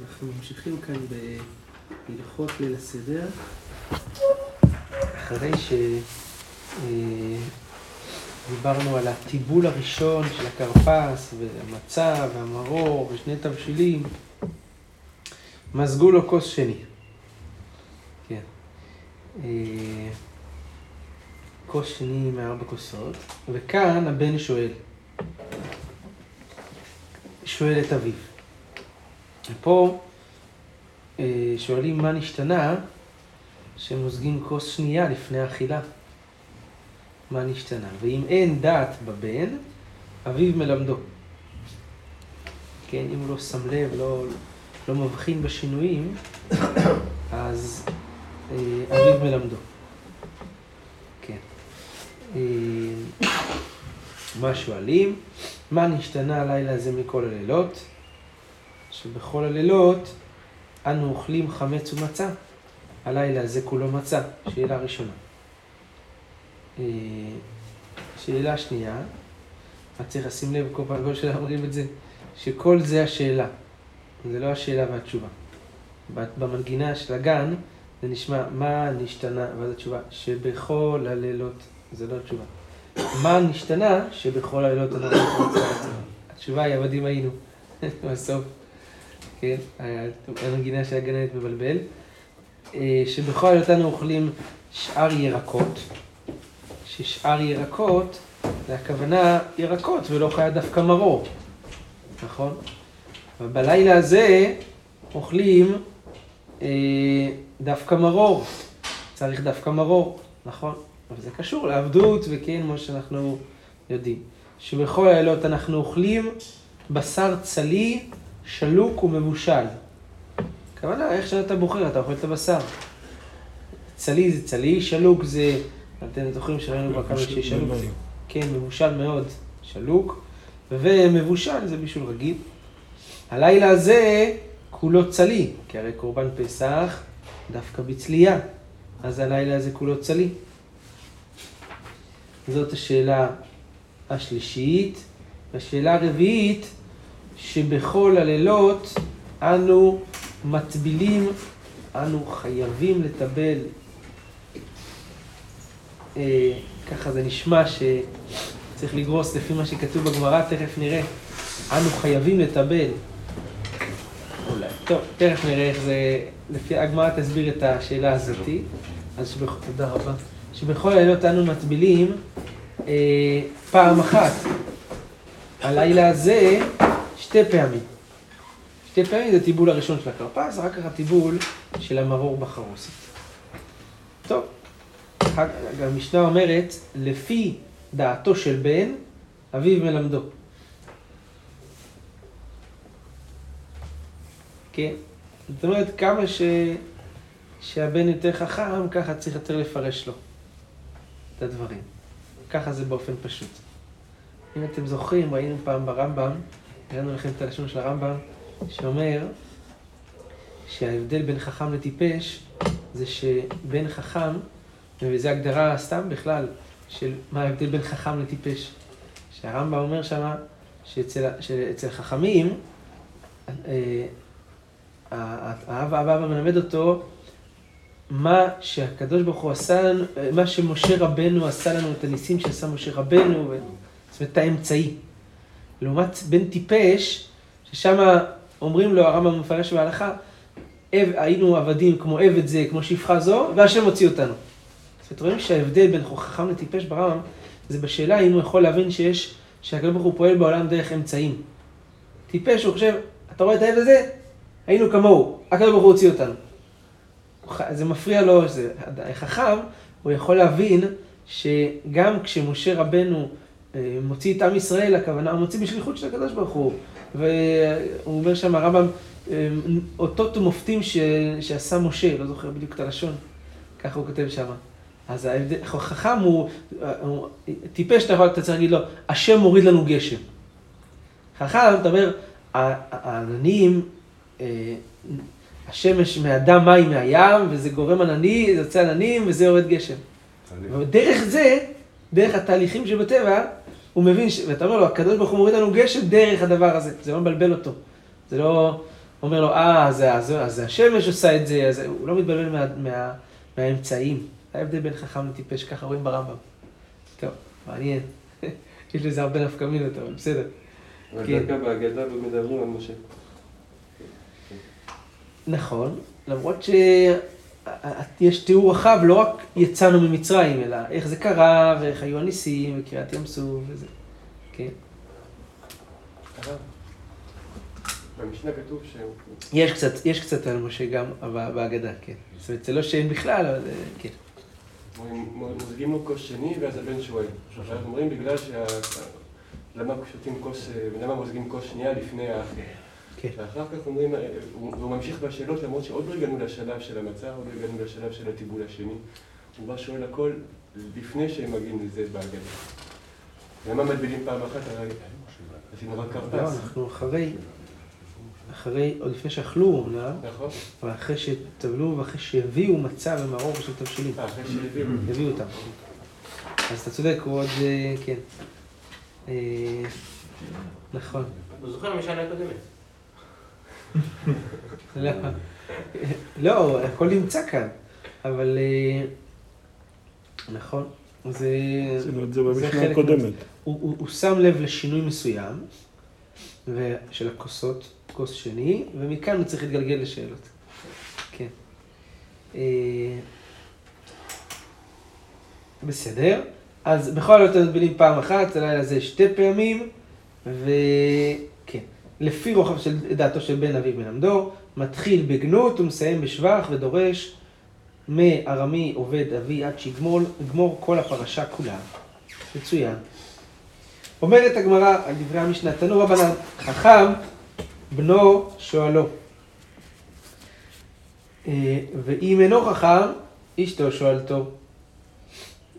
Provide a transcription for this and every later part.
אנחנו ממשיכים כאן בהלכות ליל הסדר, אחרי שדיברנו על הטיבול הראשון של הכרפס, והמצה, והמרור, ושני תבשילים, מזגו לו כוס שני. כן. כוס שני מארבע כוסות, וכאן הבן שואל. שואל את אביו. ופה שואלים מה נשתנה שמוזגים כוס שנייה לפני אכילה. מה נשתנה? ואם אין דעת בבן, אביו מלמדו. כן, אם הוא לא שם לב, לא, לא מבחין בשינויים, אז אביו מלמדו. כן. מה שואלים? מה נשתנה הלילה הזה מכל הלילות? שבכל הלילות אנו אוכלים חמץ ומצה. הלילה הזה כולו מצה. שאלה ראשונה. שאלה שנייה, את צריך לשים לב כל פעם שאלה אומרים את זה, שכל זה השאלה. זה לא השאלה והתשובה. במנגינה של הגן זה נשמע מה נשתנה, ואז התשובה, שבכל הלילות, זה לא התשובה. מה נשתנה שבכל הלילות אנחנו רוצים התשובה היא עבדים היינו, בסוף. כן, המנגינה של הגננת מבלבל. שבכל הלילות אנו אוכלים שאר ירקות, ששאר ירקות, זה הכוונה ירקות ולא חיה דווקא מרור, נכון? אבל בלילה הזה אוכלים דווקא מרור, צריך דווקא מרור, נכון? אבל זה קשור לעבדות וכן, כמו שאנחנו יודעים. שבכל הלילות אנחנו אוכלים בשר צלי, שלוק ומבושל. הכוונה, איך שאתה בוחר, אתה אוכל את הבשר. צלי זה צלי, שלוק זה, אתם זוכרים שראינו כבר כמה ששלוק, כן, מבושל מאוד, שלוק, ומבושל זה בישול רגיל. הלילה הזה כולו צלי, כי הרי קורבן פסח דווקא בצלייה, אז הלילה הזה כולו צלי. זאת השאלה השלישית. והשאלה הרביעית, שבכל הלילות אנו מטבילים, אנו חייבים לטבל. אה, ככה זה נשמע שצריך לגרוס לפי מה שכתוב בגמרא, תכף נראה. אנו חייבים לטבל. אולי. טוב, תכף נראה איך זה, לפי הגמרא תסביר את השאלה הזאתי. אז שבכל, תודה רבה. שבכל הלילות אנו מטבילים אה, פעם אחת. הלילה הזה שתי פעמים. שתי פעמים זה טיבול הראשון של הכרפס, אחר כך הטיבול של המרור בחרוסת. טוב, המשנה אומרת, לפי דעתו של בן, אביו מלמדו. כן? זאת אומרת, כמה ש... שהבן יותר חכם, ככה צריך יותר לפרש לו את הדברים. ככה זה באופן פשוט. אם אתם זוכרים, ראינו פעם ברמב"ם, הראינו לכם את הלשון של הרמב"ם, שאומר שההבדל בין חכם לטיפש זה שבן חכם, וזו הגדרה סתם בכלל של מה ההבדל בין חכם לטיפש. שהרמב"ם אומר שמה שאצל, שאצל חכמים, אה, האב האבא מלמד אותו מה שהקדוש ברוך הוא עשה לנו, מה שמשה רבנו עשה לנו, את הניסים שעשה משה רבנו, זאת אומרת, את האמצעי. לעומת בן טיפש, ששם אומרים לו, הרמב"ם מפרש בהלכה, היינו עבדים כמו עבד זה, כמו שפחה זו, והשם הוציא אותנו. זאת אומרת, רואים שההבדל בין חכם לטיפש ברמב"ם, זה בשאלה אם הוא יכול להבין שיש, שהקדוש ברוך הוא פועל בעולם דרך אמצעים. טיפש, הוא חושב, אתה רואה את העבד הזה? היינו כמוהו, הקדוש ברוך הוא הוציא אותנו. זה מפריע לו, זה חכם, הוא יכול להבין שגם כשמשה רבנו מוציא את עם ישראל, הכוונה, הוא מוציא בשליחות של הקדוש ברוך הוא. והוא אומר שם הרמב"ם, אותות ומופתים ש... שעשה משה, לא זוכר בדיוק את הלשון, ככה הוא כותב שם. אז החכם הוא, הוא טיפש, אתה יכול, להגיד לו, השם מוריד לנו גשם. חכם, אתה אומר, העננים, אה, השמש מהדם מים מהים, וזה גורם ענני, זה יוצא עננים, וזה יורד גשם. ודרך זה, דרך התהליכים שבטבע, הוא מבין, ש... ואתה אומר לו, הקדוש ברוך הוא מוריד לנו גשם דרך הדבר הזה. זה לא מבלבל אותו. זה לא אומר לו, אה, זה, אז, אז השמש עושה את זה, אז הוא לא מתבלבל מה, מה, מהאמצעים. ההבדל בין חכם לטיפש, ככה רואים ברמב"ם. טוב, מעניין. יש לזה הרבה נפקא מינות, אבל בסדר. אבל כן. דווקא בהגדה מדברים על משה. נכון, למרות שיש תיאור רחב, לא רק יצאנו ממצרים, אלא איך זה קרה, ואיך היו הניסים, וקריעת ים סוף, וזה. כן. במשנה כתוב ש... יש קצת, יש קצת על משה גם בהגדה, כן. זאת אומרת, זה לא שאין בכלל, אבל כן. מוזגים לו כוס שני, ואז הבן שואל. עכשיו אומרים בגלל שה... למה שותים כוס, למה מוזגים כוס שנייה לפני האחר. כן. ואחר כך אומרים, והוא ממשיך בשאלות, למרות שעוד לא הגענו לשלב של המצה, עוד לא הגענו לשלב של הטיבול השני. הוא בא שואל הכל לפני שהם מגיעים לזה בהגדה. למה מטבילים פעם אחת? עשינו רק כרפס. לא, אנחנו אחרי, אחרי, עוד לפני שאכלו אומנם, נכון. אבל אחרי שטבלו ואחרי שהביאו מצה ומרור של תבשילים. אה, אחרי שהביאו. הביאו אותם. אז אתה צודק, הוא עוד, אה, כן. אה, נכון. הוא זוכר משנה הקודמת. לא, לא, הכל נמצא כאן, אבל נכון, זה... עשינו את זה במשנה הקודמת. הוא שם לב לשינוי מסוים של הכוסות, כוס שני, ומכאן הוא צריך להתגלגל לשאלות. כן. בסדר. אז בכל זאת מטבילים פעם אחת, הלילה הזה שתי פעמים, וכן. לפי רוחב של דעתו של בן אבי בן עמדור, מתחיל בגנות ומסיים בשבח ודורש מארמי עובד אבי עד שיגמור כל הפרשה כולה. מצוין. אומרת הגמרא על דברי המשנה, תנו רבנן, חכם בנו שואלו. אה, ואם אינו חכם, אשתו שואלתו.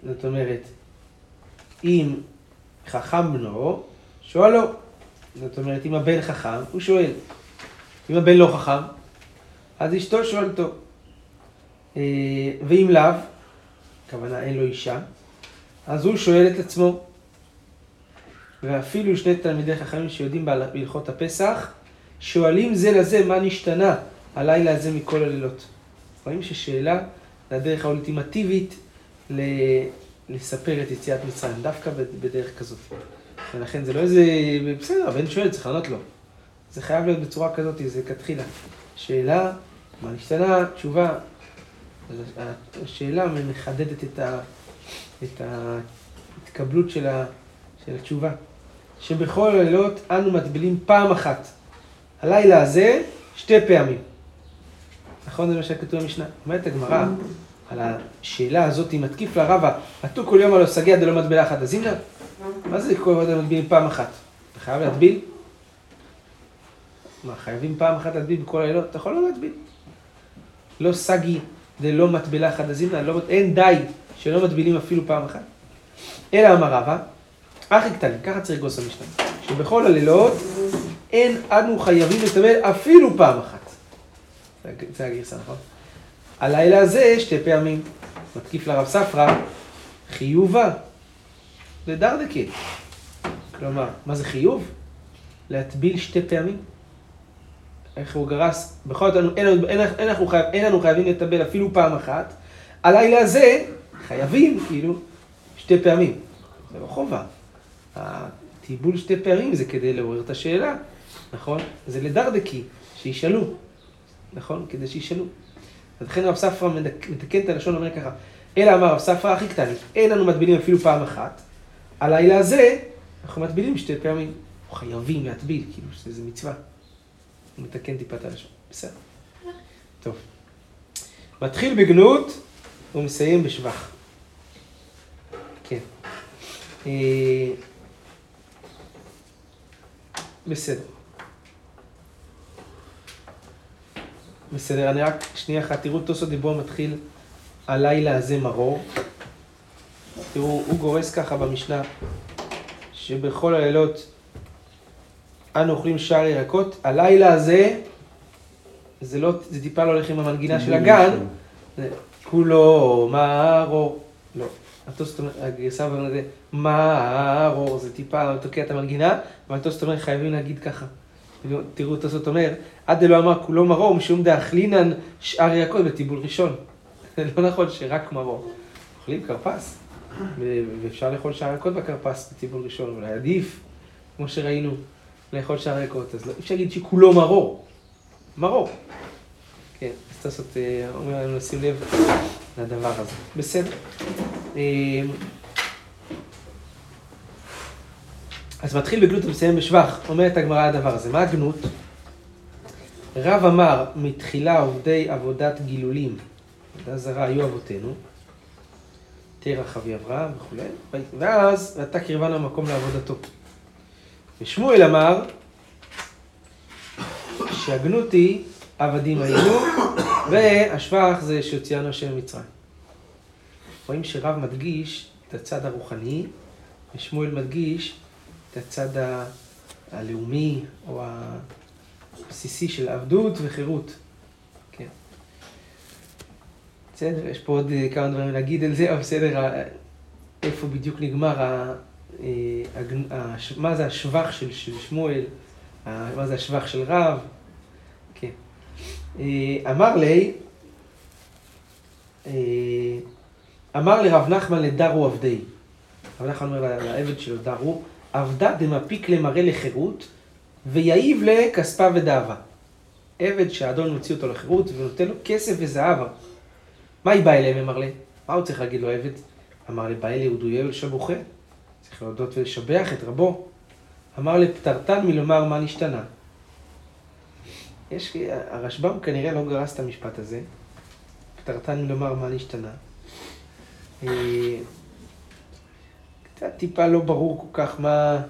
זאת אומרת, אם חכם בנו, שואלו. זאת אומרת, אם הבן חכם, הוא שואל. אם הבן לא חכם, אז אשתו שואלתו. אה, ואם לאו, הכוונה אין לו אישה, אז הוא שואל את עצמו. ואפילו שני תלמידי חכמים שיודעים בהלכות הפסח, שואלים זה לזה מה נשתנה הלילה הזה מכל הלילות. רואים ששאלה זה הדרך האולטימטיבית לספר את יציאת מצרים, דווקא בדרך כזאת. ולכן זה לא איזה, בסדר, הבן שואל, צריך לענות לו. זה חייב להיות בצורה כזאת, זה כתחילה. שאלה, מה נשתנה, תשובה. השאלה מחדדת את, ה, את ההתקבלות של, ה, של התשובה. שבכל הלילות אנו מטבילים פעם אחת. הלילה הזה, שתי פעמים. נכון זה מה שכתוב במשנה? אומרת הגמרא, על השאלה הזאת, אם מתקיף לה רבא, עטו כל יום על הסגיה דלא מטבלה אחת, אז הנה, מה זה כל יום מטבילים פעם אחת? אתה חייב להטביל? מה, חייבים פעם אחת להטביל בכל הלילות? אתה יכול לא להטביל. לא סגי דלא מטבלה אז הנה, לא, אין די שלא מטבילים אפילו פעם אחת. אלא אמר רבא, אחי קטנים, ככה צריך לגוס המשנה, שבכל הלילות אין אנו חייבים לטבל אפילו פעם אחת. זה הגרסה, נכון? הלילה הזה שתי פעמים. מתקיף לרב ספרא, חיובה, לדרדקה. כלומר, מה זה חיוב? להטביל שתי פעמים. איך הוא גרס, בכל זאת אין, אין, אין, אין, חייב, אין לנו חייבים לטבל אפילו פעם אחת, הלילה הזה חייבים כאילו שתי פעמים. זה לא חובה. הטיבול שתי פעמים זה כדי לעורר את השאלה, נכון? זה לדרדקי, שישאלו, נכון? כדי שישאלו. אז לכן רב ספרא מתקן את הלשון, אומר ככה, אלא אמר רב ספרא הכי קטני, אין לנו מטבילים אפילו פעם אחת, הלילה הזה אנחנו מטבילים שתי פעמים, חייבים להטביל, כאילו שזה מצווה. הוא מתקן טיפה את הלשון, בסדר. טוב. מתחיל בגנות ומסיים בשבח. כן. אה, בסדר. בסדר, אני רק שנייה אחת, תראו תוספות דיבור מתחיל הלילה הזה מרור. תראו, הוא גורס ככה במשנה, שבכל הלילות אנו אוכלים שאר ירקות, הלילה הזה, זה לא, זה טיפה לא הולך עם המנגינה של הגן, זה כולו מרור, לא. התוספות אומר, הגרסה אומר לזה, מרור, זה טיפה תוקע את המנגינה, התוספות אומר, חייבים להגיד ככה. תראו, התוספות אומר, עד דלא אמר כולו מרור, משום דאכלינן שאר ירקות בטיבול ראשון. זה לא נכון שרק מרור. אוכלים כרפס, ואפשר לאכול שאר ירקות בכרפס בטיבול ראשון, אולי עדיף, כמו שראינו, לאכול שאר ירקות. אז לא, אפשר להגיד שכולו מרור. מרור. כן, אז תעשות, אה, אומר לנו לשים לב לדבר הזה. בסדר. אה, אז מתחיל בגנות ומסיים בשבח, אומרת הגמרא הדבר הזה. מה הגנות? רב אמר, מתחילה עובדי עבודת גילולים, עבודה זרה היו אבותינו, תרח אבי אברהם וכולי, ואז ואתה קרבנו המקום לעבודתו. ושמואל אמר, שהגנות היא עבדים היינו, והשבח זה שהוציאנו השם ממצרים. רואים שרב מדגיש את הצד הרוחני, ושמואל מדגיש את הצד הלאומי, או הבסיסי של עבדות וחירות. בסדר, יש פה עוד כמה דברים להגיד על זה, אבל בסדר, איפה בדיוק נגמר, ה, ה, מה זה השבח של, של שמואל, מה זה השבח של רב. כן. אמר לי, אמר לרב נחמן לדרו עבדי. רב נחמן אומר לעבד שלו, דרו, עבדה דמפיק למראה לחירות, ויעיב לכספה ודאבה. עבד שהאדון מוציא אותו לחירות ונותן לו כסף וזהבה. מה היא באה אליהם, אמר לי? מה הוא צריך להגיד לו עבד? אמר לי, בא אלי ודויה ולשבוכה. צריך להודות ולשבח את רבו. אמר לי, פטרתן מלומר מה נשתנה. יש, הרשב"ם כנראה לא גרס את המשפט הזה. פטרתן מלומר מה נשתנה. אה, קצת טיפה לא ברור כל כך מה,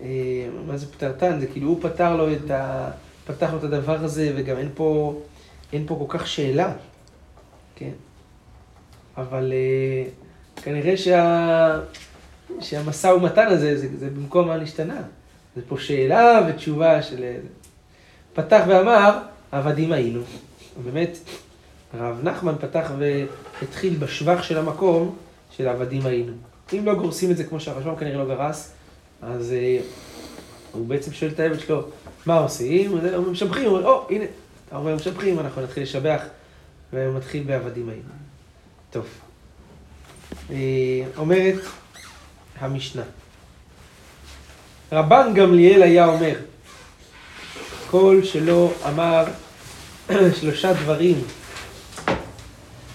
אה, מה זה פטרתן, זה כאילו הוא פתר לו את ה... פתח לו את הדבר הזה, וגם אין פה, אין פה כל כך שאלה, כן? אבל אה, כנראה שה... שהמשא ומתן הזה, זה, זה במקום מה נשתנה. זה פה שאלה ותשובה של... פתח ואמר, עבדים היינו. באמת, הרב נחמן פתח והתחיל בשבח של המקום של עבדים היינו. אם לא גורסים את זה כמו שהרשב"ם כנראה לא גרס, אז uh, הוא בעצם שואל את העבד שלו, מה עושים? הוא משבחים, הוא אומר, או, הנה, אתה אומר משבחים, אנחנו נתחיל לשבח, והוא מתחיל בעבדים היינו. טוב. Uh, אומרת המשנה. רבן גמליאל היה אומר, כל שלא אמר שלושה דברים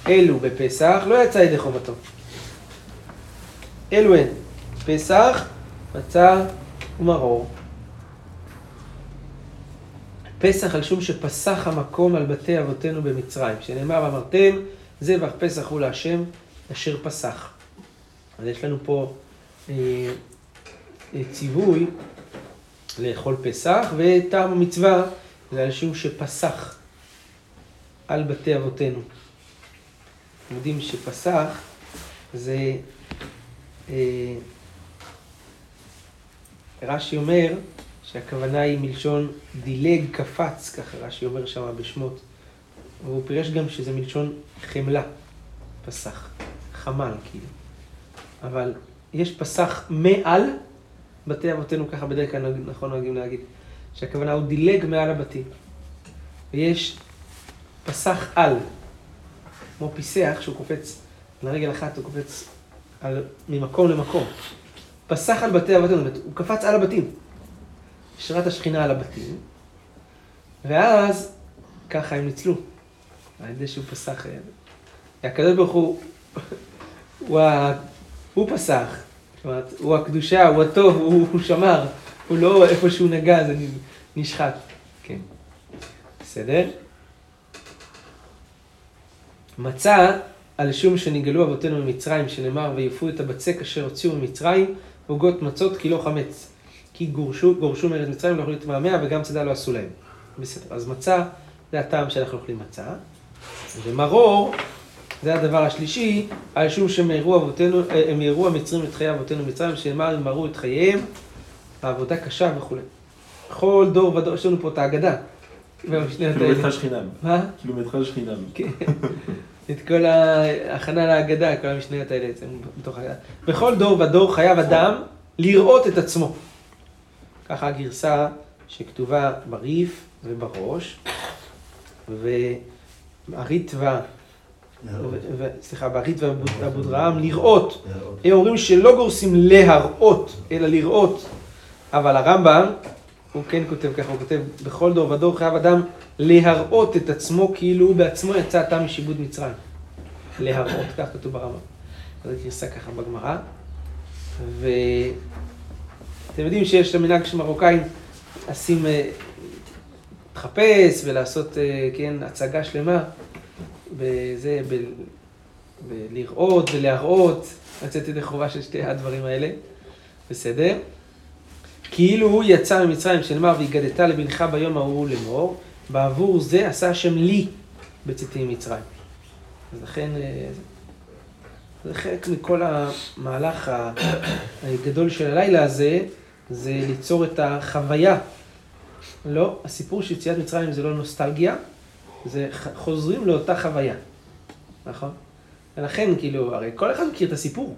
אלו בפסח, לא יצא ידי חובתו. אלו הן פסח, מצה ומרור. פסח על שום שפסח המקום על בתי אבותינו במצרים, שנאמר אמרתם זבח פסח הוא להשם אשר פסח. אז יש לנו פה אה, אה, ציווי לאכול פסח, וטעם המצווה זה על שום שפסח על בתי אבותינו. אתם יודעים שפסח זה... אה, רש"י אומר שהכוונה היא מלשון דילג, קפץ, ככה רש"י אומר שם בשמות. והוא פירש גם שזה מלשון חמלה, פסח, חמל כאילו. אבל יש פסח מעל בתי אבותינו, ככה בדרך כלל נכון נוהגים להגיד, שהכוונה הוא דילג מעל הבתים. ויש פסח על, כמו פיסח, שהוא קופץ על רגל אחת, הוא קופץ על, ממקום למקום. פסח על בתי אבותינו, הוא קפץ על הבתים. שירת השכינה על הבתים, ואז ככה הם ניצלו, על ידי שהוא פסח. הקדוש ברוך הוא, הוא, הוא פסח, זאת אומרת, הוא הקדושה, הוא הטוב, הוא, הוא שמר, הוא לא איפה שהוא נגע זה נשחט. כן, בסדר? מצא על שום שנגאלו אבותינו ממצרים, שנאמר, ויפו את הבצק אשר הוציאו ממצרים, עוגות מצות כי לא חמץ. כי גורשו, גורשו מארץ מצרים, לא יכולו להתמהמה, וגם צידה לא עשו להם. בסדר, אז מצה זה הטעם שאנחנו אוכלים מצה. ומרור, זה הדבר השלישי, על שום שמהרו אבותינו, אה, הם יראו המצרים את חיי אבותינו במצרים, שנאמר הם מרו את חייהם בעבודה קשה וכולי. בכל דור ודור, יש לנו פה את ההגדה. קילומטרז' חינם. מה? קילומטרז' חינם. כן. את כל ההכנה להגדה, כל המשניות האלה אצלנו בתוך ההגדה. בכל דור ודור חייב אדם לראות את עצמו. ככה הגרסה שכתובה בריף ובראש, והריטווה, סליחה, בריטווה ובודרעם, לראות. הם אומרים שלא גורסים להראות, אלא לראות. אבל הרמב"ם, הוא כן כותב ככה, הוא כותב, בכל דור ודור חייב אדם להראות את עצמו כאילו הוא בעצמו יצא תם משיבוד מצרים. להראות, כך כתוב ברמב"ם. זו גרסה ככה בגמרא. ואתם יודעים שיש את המנהג של מרוקאים לשים, להתחפש ולעשות, אה, כן, הצגה שלמה. בזה, ב... בלראות ולהראות, לצאת ידי חובה של שתי הדברים האלה. בסדר? כאילו הוא יצא ממצרים, שנאמר, והגדת לבנך ביום ההוא לאמור, בעבור זה עשה השם לי בצאתי ממצרים. אז לכן, אה, זה חלק מכל המהלך הגדול של הלילה הזה, זה ליצור את החוויה. לא, הסיפור של יציאת מצרים זה לא נוסטלגיה, זה חוזרים לאותה חוויה, נכון? ולכן, כאילו, הרי כל אחד מכיר את הסיפור,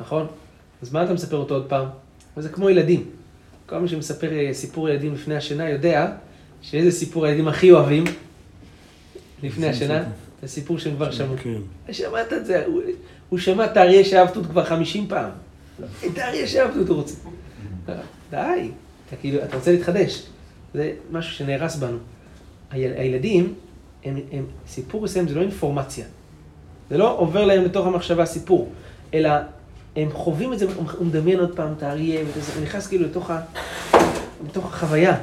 נכון? אז מה אתה מספר אותו עוד פעם? וזה כמו ילדים. כל מי שמספר אה, סיפור ילדים לפני השינה יודע שאיזה סיפור הילדים הכי אוהבים לפני השינה? זה סיפור שהם כבר שמעו. כן. שמעת את זה, הוא, הוא שמע את האריה שאהבתות כבר חמישים פעם. את האריה שאהבתות הוא רוצה. די, אתה כאילו, אתה רוצה להתחדש. זה משהו שנהרס בנו. הילדים, הם, הם, סיפור מסוים זה לא אינפורמציה. זה לא עובר להם לתוך המחשבה סיפור, אלא הם חווים את זה, הוא מדמיין עוד פעם את האריה, הוא נכנס כאילו לתוך, ה, לתוך החוויה.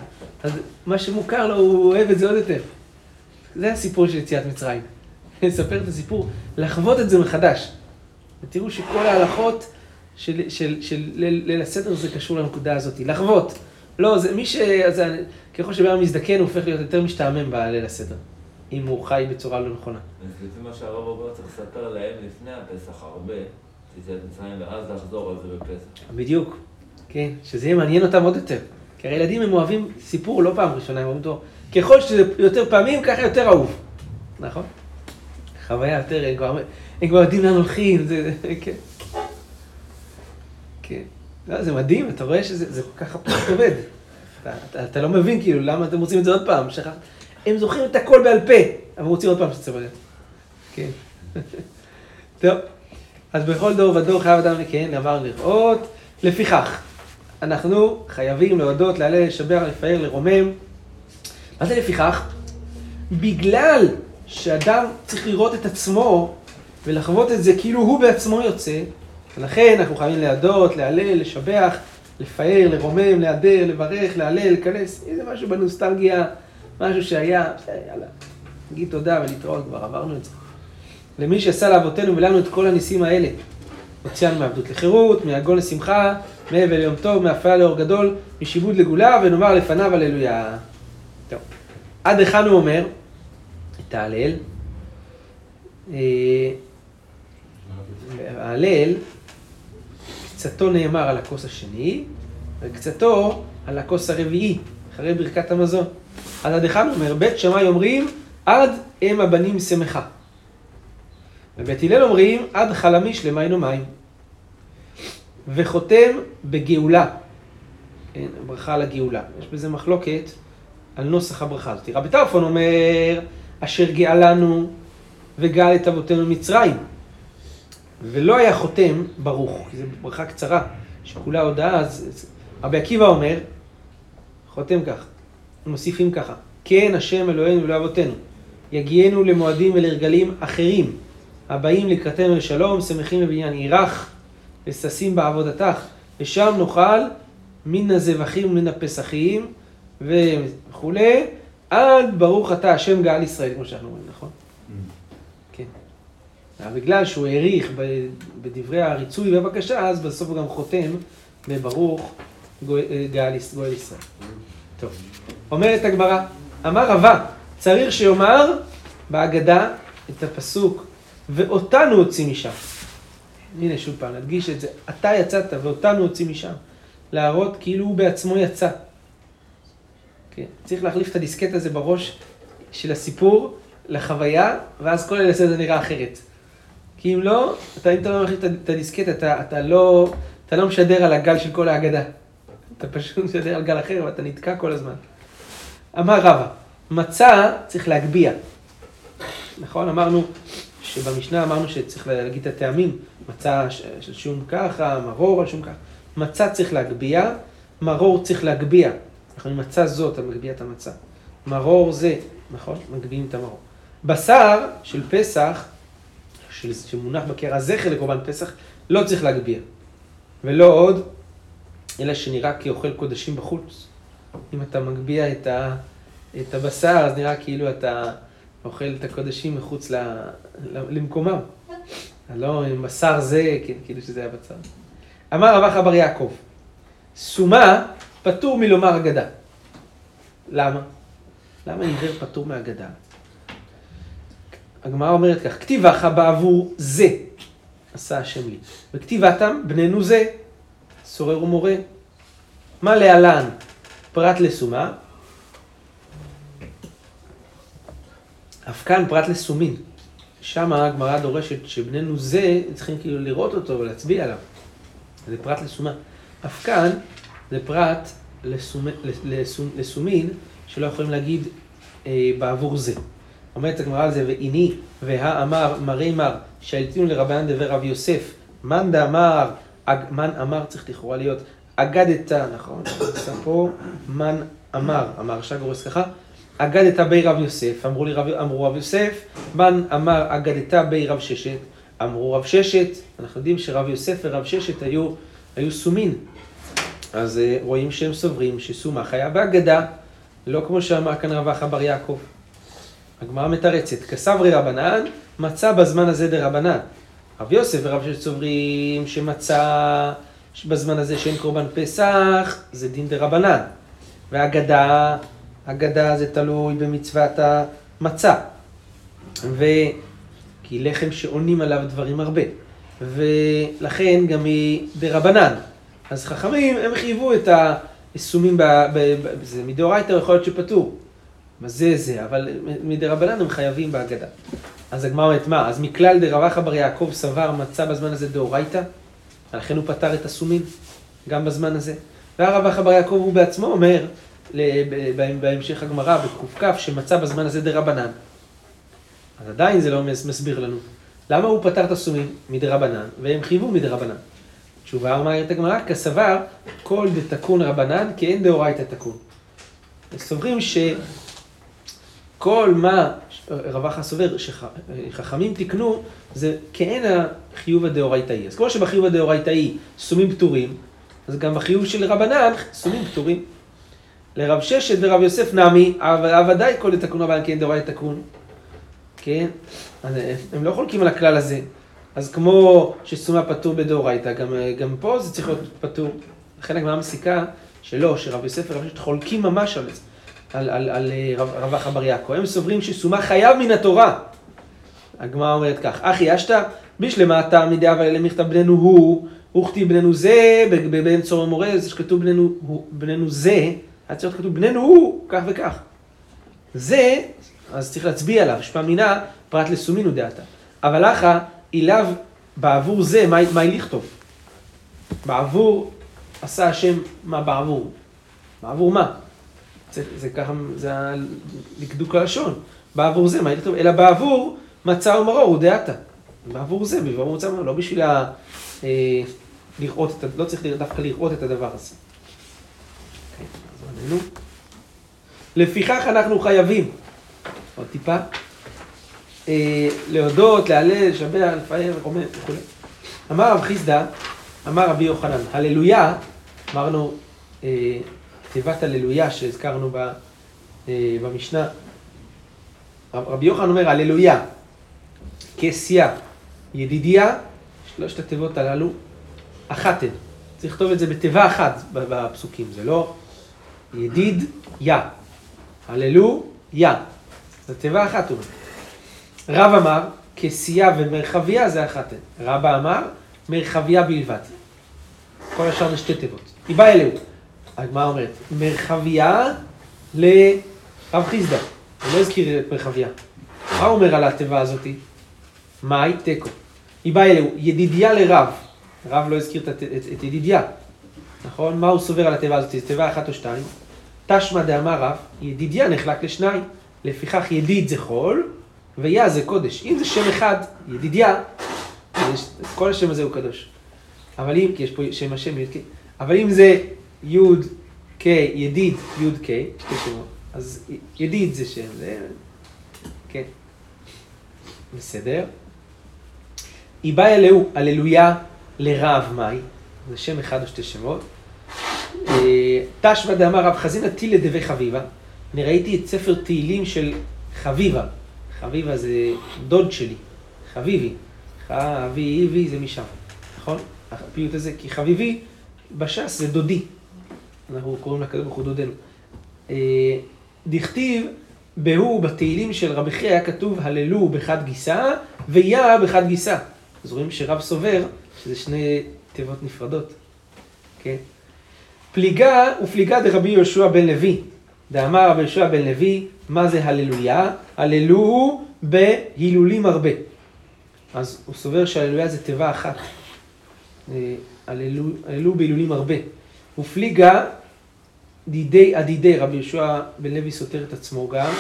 אז מה שמוכר לו, הוא אוהב את זה עוד יותר. זה הסיפור של יציאת מצרים. לספר את הסיפור, לחוות את זה מחדש. ותראו שכל ההלכות של, של, של ליל הסדר זה קשור לנקודה הזאת, לחוות. לא, זה מי ש... זה, ככל שבן מזדקן הוא הופך להיות יותר משתעמם בליל הסדר, אם הוא חי בצורה לא נכונה. אז לפי מה שהרב אומר צריך לספר להם לפני הפסח הרבה, יציאת מצרים, ואז לחזור על זה בפסח. בדיוק, כן, שזה יהיה מעניין אותם עוד יותר. כי הרי ילדים הם אוהבים סיפור לא פעם ראשונה, הם אוהבים אותו, ככל שזה יותר פעמים, ככה יותר אהוב. נכון? חוויה יותר, הם כבר, הם כבר יודעים לאן הולכים, זה, כן. כן. לא, זה מדהים, אתה רואה שזה ככה פשוט עובד. אתה, אתה, אתה לא מבין כאילו למה אתם רוצים את זה עוד פעם. שכח... הם זוכרים את הכל בעל פה, אבל רוצים עוד פעם שתצטבר. כן. טוב, אז בכל דור ודור חייב אדם כן, עבר לראות. לפיכך, אנחנו חייבים להודות, להלל, לשבח, לפאר, לרומם. מה זה לפיכך? בגלל שאדם צריך לראות את עצמו ולחוות את זה כאילו הוא בעצמו יוצא, ולכן אנחנו חייבים להדות, להלל, לשבח, לפאר, לרומם, להדר, לברך, להלל, לכנס, איזה משהו בנוסטלגיה, משהו שהיה, יאללה, נגיד תודה ולהתראות, כבר עברנו את זה. למי שעשה לאבותינו ולנו את כל הניסים האלה, הוציאנו מעבדות לחירות, מהגול לשמחה, מאבל ליום טוב, מאפיה לאור גדול, משיבוד לגאולה, ונאמר לפניו הללויה. טוב, עד היכן הוא אומר? את ההלל. אה, ההלל, קצתו נאמר על הכוס השני, וקצתו על הכוס הרביעי, אחרי ברכת המזון. אז עד הוא אומר, בית שמאי אומרים, עד אם הבנים שמחה. ובית הלל אומרים, עד חלמיש למים ומים. וחותם בגאולה. כן, ברכה על הגאולה. יש בזה מחלוקת על נוסח הברכה הזאת. רבי טרפון אומר, אשר גאלנו וגאל את אבותינו מצרים. ולא היה חותם ברוך, כי זו ברכה קצרה, שכולה הודעה, אז רבי עקיבא אומר, חותם כך, מוסיפים ככה, כן השם אלוהינו ולא אבותינו, יגיענו למועדים ולרגלים אחרים, הבאים לקראתנו לשלום, שמחים בבניין עירך, וששים בעבודתך, ושם נאכל מן הזבחים ומן הפסחים וכולי, עד ברוך אתה השם גאל ישראל, כמו שאנחנו אומרים, נכון? כן. בגלל שהוא העריך בדברי הריצוי והבקשה, אז בסוף הוא גם חותם בברוך גואל ישראל. טוב, אומרת הגמרא, אמר רבה, צריך שיאמר בהגדה את הפסוק, ואותנו הוציא משם. הנה שוב פעם, נדגיש את זה. אתה יצאת ואותנו הוציא משם. להראות כאילו הוא בעצמו יצא. כן? צריך להחליף את הדיסקט הזה בראש של הסיפור לחוויה, ואז כל אלה זה נראה אחרת. כי אם לא, אתה, אם אתה לא מחליף את הדיסקט, אתה, אתה, לא, אתה לא משדר על הגל של כל ההגדה. אתה פשוט משדר על גל אחר ואתה נתקע כל הזמן. אמר רבא, מצה צריך להגביה. נכון? אמרנו שבמשנה אמרנו שצריך להגיד את הטעמים, מצה של שום ככה, מרור על שום ככה. מצה צריך להגביה, מרור צריך להגביה. עם מצה זאת, אתה מגביה את המצה. מרור זה, נכון? מגביהים את המרור. בשר של פסח, שמונח בקרע זכר לקורבן פסח, לא צריך להגביה. ולא עוד, אלא שנראה כאוכל קודשים בחוץ. אם אתה מגביה את, את הבשר, אז נראה כאילו אתה אוכל את הקודשים מחוץ ל, למקומם. לא עם בשר זה, כן, כאילו שזה היה בצד. אמר רבח אבר יעקב, סומה פטור מלומר אגדה. למה? למה עיוור פטור מאגדה? הגמרא אומרת כך, כתיבך בעבור זה עשה השם לי, וכתיבתם בננו זה, סורר ומורה. מה להלן פרט לסומה? אף כאן פרט לסומין. שם הגמרא דורשת שבננו זה, צריכים כאילו לראות אותו ולהצביע עליו. זה פרט לסומה. אף כאן זה פרט לסומ... לסומ... לסומין, שלא יכולים להגיד אה, בעבור זה. אומרת הגמרא על זה, ואיני והאמר מרי מר, שהלטינו לרבן דבר רב יוסף, מאן דאמר. מן אמר צריך לכאורה להיות, אגדת, נכון? נמצא פה, מן אמר, אמר שגורס ככה, אגדת בי רב יוסף, אמרו לי רב, אמרו רב יוסף, מן אמר אגדת בי רב ששת, אמרו רב ששת, אנחנו יודעים שרב יוסף ורב ששת היו, היו סומין. אז אה, רואים שהם סוברים שסומך היה בהגדה, לא כמו שאמר כאן רב אחא בר יעקב. הגמרא מתרצת, כסברי רבנן, מצא בזמן הזה דרבנן. רב יוסף ורב ששת סוברים שמצא בזמן הזה שאין קורבן פסח, זה דין דרבנן. והגדה, הגדה זה תלוי במצוות המצה. ו... כי לחם שעונים עליו דברים הרבה. ולכן גם היא דרבנן. אז חכמים, הם חייבו את היישומים, זה מדאורייתא יכול להיות שפטור. מה זה זה, אבל מדרבנן הם חייבים בהגדה. אז הגמרא אומרת, מה, אז מכלל דרבחה בר יעקב סבר מצא בזמן הזה דאורייתא? ולכן הוא פתר את הסומים, גם בזמן הזה. והרבחה בר יעקב הוא בעצמו אומר, בהמשך הגמרא, בק"כ, שמצא בזמן הזה דרבנן. אז עדיין זה לא מסביר לנו. למה הוא פתר את הסומים מדרבנן, והם חייבו מדרבנן? תשובה אומרת הגמרא, כסבר כל דתקון רבנן כאין דאורייתא תקון. סוברים שכל מה רבחה סובר שחכמים תיקנו זה כאין החיוב הדאורייתאי. אז כמו שבחיוב הדאורייתאי סומים פטורים, אז גם בחיוב של רבנן סומים פטורים. לרב ששת ורב יוסף נמי, ודאי כל דתקון רבנן כאין דאורייתא תקון. כן? הם לא חולקים על הכלל הזה. אז כמו שסומה פטור בדאורייתא, גם, גם פה זה צריך להיות פטור. לכן הגמרא מסיקה שלא, שרב יוסף ורב יוסף חולקים ממש על זה, על, על, על רב, רבח אבר יעקב. הם סוברים שסומה חייב מן התורה. הגמרא אומרת כך, אחי אשתא, בשלמה אתה מדעה ואלה מכתב בננו הוא, וכתיב בננו זה, בבן צור המורה, זה שכתוב בננו, בננו זה, היה צריך להיות כתוב בננו הוא, כך וכך. זה, אז צריך להצביע עליו, שפע מינה, פרט לסומינו דעתה. אבל אחא, אליו בעבור זה, מה, מה לכתוב? בעבור עשה השם, מה בעבור? בעבור מה? זה, זה ככה, זה לדקדוק הלשון. בעבור זה, מה לכתוב? אלא בעבור מצה ומרור הוא דעתה. בעבור זה, בעבור מצה ומרור, לא בשביל ה... אה, לראות את, לא צריך דווקא לראות את הדבר הזה. אוקיי, לפיכך אנחנו חייבים, עוד טיפה, אה, להודות, להלל, לשבח, לפאר, רומם וכו'. אמר רב חיסדא, אמר רבי יוחנן, הללויה, אמרנו, אה, תיבת הללויה שהזכרנו ב, אה, במשנה, רבי יוחנן אומר, הללויה, כסיה, ידידיה, שלושת התיבות הללו, אחת הן. צריך לכתוב את זה בתיבה אחת בפסוקים, זה לא ידיד, יא. הללו, יא. זו תיבה אחת, הוא אומר. רב אמר, כסייה ומרחביה זה אחת. רבא אמר, מרחביה בלבד. כל השאר זה שתי תיבות. היא באה אלוהו. הגמרא אומרת, מרחביה לרב חיסדא. הוא לא הזכיר את מרחביה. מה הוא אומר על התיבה הזאתי? מאי תיקו. היא באה אלוהו, ידידיה לרב. רב לא הזכיר את, ידידיה. נכון? מה הוא סובר על התיבה הזאת? זו תיבה אחת או שתיים. תשמע דאמר רב, ידידיה נחלק לשניים. לפיכך ידיד זה חול, ויה זה קודש. אם זה שם אחד, ידידיה, כל השם הזה הוא קדוש. אבל אם, כי יש פה שם השם י"ק, אבל אם זה י"ק, ידיד י"ק, שתי שמות, אז ידיד זה שם, זה... כן. בסדר. היא באה אלוהו, הללויה לרב מאי, זה שם אחד או שתי שמות. אה, תשמע דאמר רב חזינא תילא דבי חביבה, אני ראיתי את ספר תהילים של חביבה. חביבה זה דוד שלי, חביבי. חביבי זה משם, נכון? הפיוט הזה, כי חביבי בש"ס זה דודי. אנחנו קוראים לקדוש ברוך הוא דודנו. אה, דכתיב, בהוא בתהילים של רבי חייא היה כתוב הללו בחד גיסא ויה בחד גיסא. אז רואים שרב סובר שזה שני תיבות נפרדות. כן? פליגה ופליגה דרבי יהושע בן לוי. דאמר רבי יהושע בן לוי, מה זה הללויה? הללו בהילולים הרבה. אז הוא סובר שהללויה זה תיבה אחת. הללו בהילולים הרבה. ופליגה דידי אדידי, רבי יהושע בן לוי סותר את עצמו גם,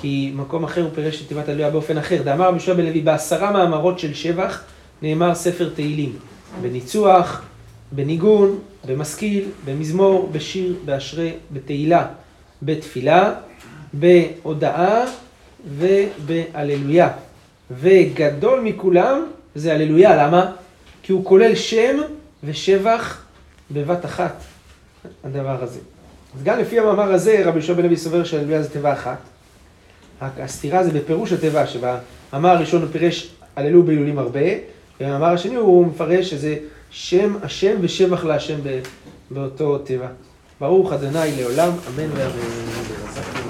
כי מקום אחר הוא פירש את תיבת הללויה באופן אחר. דאמר רבי יהושע בן לוי, בעשרה מאמרות של שבח נאמר ספר תהילים. בניצוח, בניגון, במשכיל, במזמור, בשיר, באשרי, בתהילה, בתפילה, בהודאה ובהללויה. וגדול מכולם זה הללויה, למה? כי הוא כולל שם ושבח בבת אחת, הדבר הזה. אז גם לפי המאמר הזה, רבי יהושע בן לוי סובר שהללויה זה תיבה אחת. הסתירה זה בפירוש התיבה, שבמאמר הראשון הוא פירש הללו בהילולים הרבה, ובמאמר השני הוא מפרש שזה שם השם ושבח להשם באותו תיבה. ברוך אדוני לעולם, אמן ואמן.